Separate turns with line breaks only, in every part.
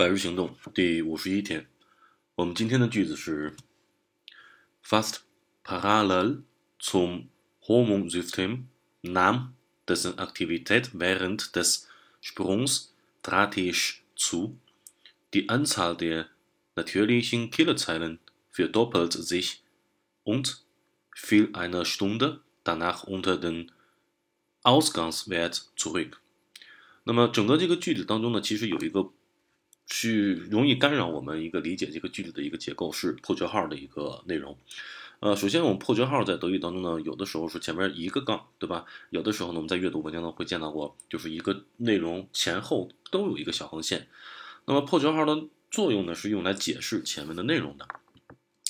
百日行动第五十一天，我们今天的句子是：Fast parallel zum Hormonsystem nahm dessen Aktivität während des Sprungs drastisch zu. Die Anzahl der natürlichen Killerzellen verdoppelt sich und fiel eine Stunde danach unter den Ausgangswert zurück。那么整个这个句子当中呢，其实有一个 去容易干扰我们一个理解这个句子的一个结构是破折号的一个内容。呃，首先我们破折号在德语当中呢，有的时候是前面一个杠，对吧？有的时候呢，我们在阅读文章呢会见到过，就是一个内容前后都有一个小横线。那么破折号的作用呢，是用来解释前面的内容的。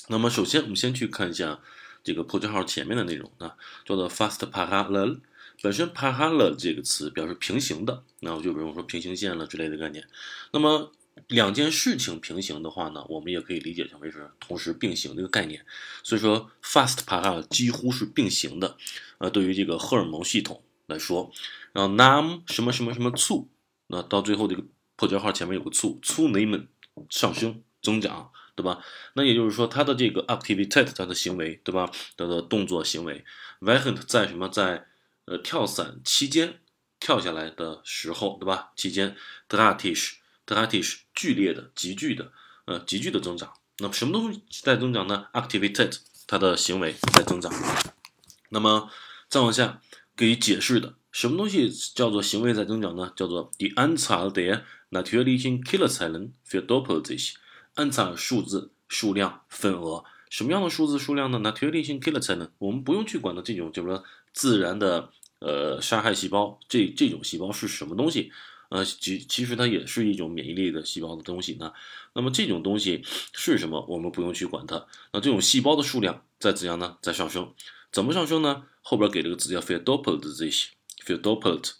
那么首先我们先去看一下这个破折号前面的内容啊，叫做 fast parallel。本身 parallel 这个词表示平行的，那我就比如说平行线了之类的概念。那么两件事情平行的话呢，我们也可以理解成为是同时并行的一个概念。所以说，fast p a r a 几乎是并行的。呃，对于这个荷尔蒙系统来说，然后 nam 什么什么什么促，那到最后这个破折号前面有个促，促 name 上升增长，对吧？那也就是说，它的这个 activity 它的行为，对吧？它的动作行为 v a h e n t 在什么在呃跳伞期间跳下来的时候，对吧？期间 dratish。Dratish 剧烈的、急剧的，呃，急剧的增长。那么什么东西在增长呢？activity 它的行为在增长。那么再往下给予解释的，什么东西叫做行为在增长呢？叫做 die Anzahl der natürlichen Killerzellen verdoppelt sich。Anzahl 数字、数量、份额，什么样的数字、数量呢？natürlichen killer cell，我们不用去管它这种，就是说自然的呃杀害细胞，这这种细胞是什么东西？呃，其其实它也是一种免疫力的细胞的东西呢。那么这种东西是什么？我们不用去管它。那这种细胞的数量在怎样呢？在上升。怎么上升呢？后边给了个字叫 f e d o p l e t z i s f e d o p l e t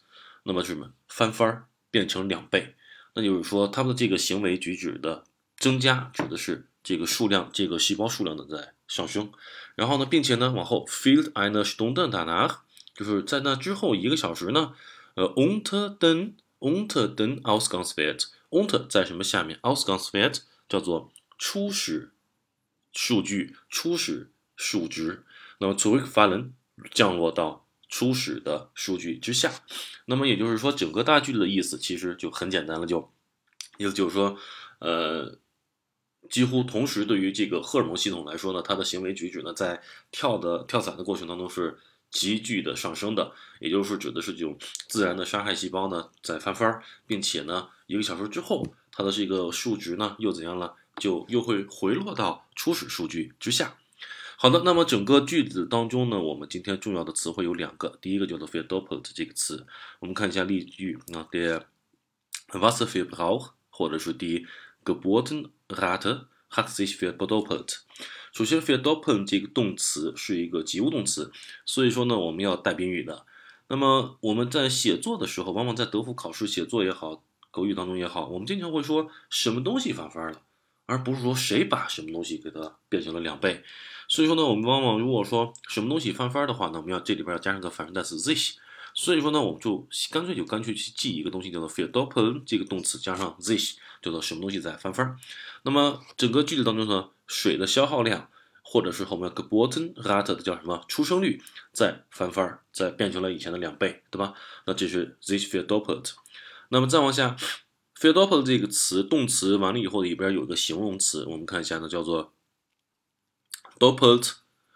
那么是什么？翻番儿，变成两倍。那就是说，他们的这个行为举止的增加，指的是这个数量，这个细胞数量的在上升。然后呢，并且呢，往后 field eine Stunde danach，就是在那之后一个小时呢，呃，unter den Unter den Ausgangswert，unter 在什么下面？Ausgangswert 叫做初始数据、初始数值。那么 zurückfallen 降落到初始的数据之下。那么也就是说，整个大句的意思其实就很简单了，就意思就是说，呃，几乎同时对于这个荷尔蒙系统来说呢，它的行为举止呢，在跳的跳伞的过程当中是。急剧的上升的，也就是指的是这种自然的杀害细胞呢在翻番，并且呢一个小时之后，它的这个数值呢又怎样了？就又会回落到初始数据之下。好的，那么整个句子当中呢，我们今天重要的词汇有两个，第一个叫做 “verdoppelt” 这个词，我们看一下例句啊，der Wasserverbrauch 或者是 die Geburtenrate hat sich verdoppelt。首先 f e d o p p e n 这个动词是一个及物动词，所以说呢，我们要带宾语的。那么我们在写作的时候，往往在德福考试写作也好，口语当中也好，我们经常会说什么东西翻番了，而不是说谁把什么东西给它变成了两倍。所以说呢，我们往往如果说什么东西翻番的话呢，我们要这里边要加上个反身代词 this。所以说呢，我们就干脆就干脆去记一个东西叫做 f e d o p p e 这个动词加上 this，叫做什么东西在翻番。那么整个句子当中呢？水的消耗量，或者是后面 geburten rate 的叫什么出生率，再翻番儿，再变成了以前的两倍，对吧？那这是 this f e e d o p p e t 那么再往下 f e e d o p p e t 这个词动词完了以后里边有一个形容词，我们看一下呢，叫做 doppelt，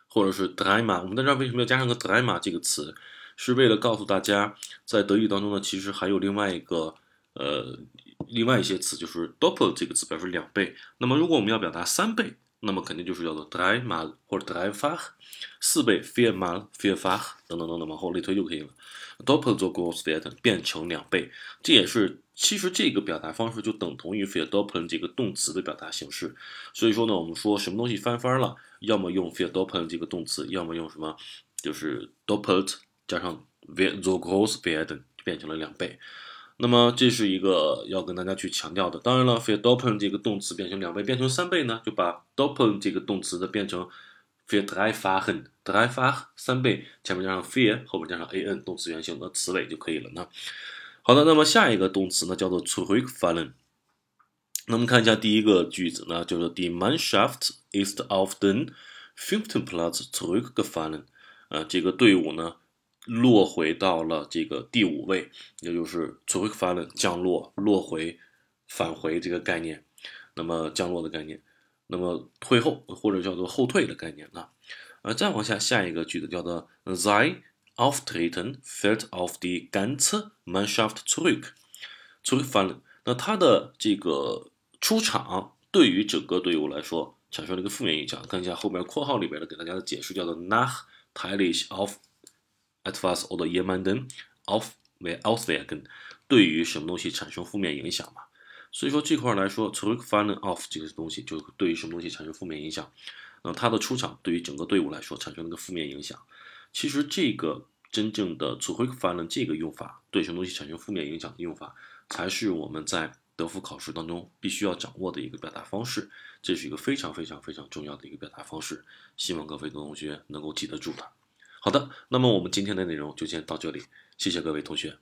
或者是 drema。我们在这儿为什么要加上个 drema 这个词？是为了告诉大家，在德语当中呢，其实还有另外一个呃。另外一些词就是 doppel 这个词表示两倍。那么如果我们要表达三倍，那么肯定就是叫做 dreimal 或者 dreifach，四倍 viermal、vierfach 等等等等往后类推就可以了。doppel 做 gross v e r t 变成两倍，这也是其实这个表达方式就等同于 vier doppel 这个动词的表达形式。所以说呢，我们说什么东西翻番了，要么用 vier doppel 这个动词，要么用什么就是 doppelt 加上 vier 做 gross v e r t 变成了两倍。那么这是一个要跟大家去强调的。当然了 f e d o p p e n 这个动词变成两倍，变成三倍呢，就把 doppel 这个动词的变成 f e dreifachen，dreifach 三倍，前面加上 f e r 后面加上 an 动词原形的词尾就可以了呢。好的，那么下一个动词呢叫做 zurückfallen。那么看一下第一个句子呢，就是 Die Mannschaft ist auf den fünften Platz zurückgefallen。呃，这个队伍呢落回到了这个第五位，也就是 zurückfallen 降落、落回、返回这个概念。那么降落的概念，那么退后或者叫做后退的概念啊？呃，再往下下一个句子叫做 Sei Auftreten fällt auf die ganze Mannschaft zurück。zurückfallen，那它的这个出场对于整个队伍来说产生了一个负面影响。看一下后面括号里边的给大家的解释，叫做 nachteilig auf etwas oder jemanden auf auswirken，对于什么东西产生负面影响嘛。所以说这块来说，zurückfallen auf 这个东西就对于什么东西产生负面影响。那它的出场对于整个队伍来说产生了个负面影响。其实这个真正的 zurückfallen 这个用法对什么东西产生负面影响的用法，才是我们在德福考试当中必须要掌握的一个表达方式，这是一个非常非常非常重要的一个表达方式，希望各位同学能够记得住它。好的，那么我们今天的内容就先到这里，谢谢各位同学。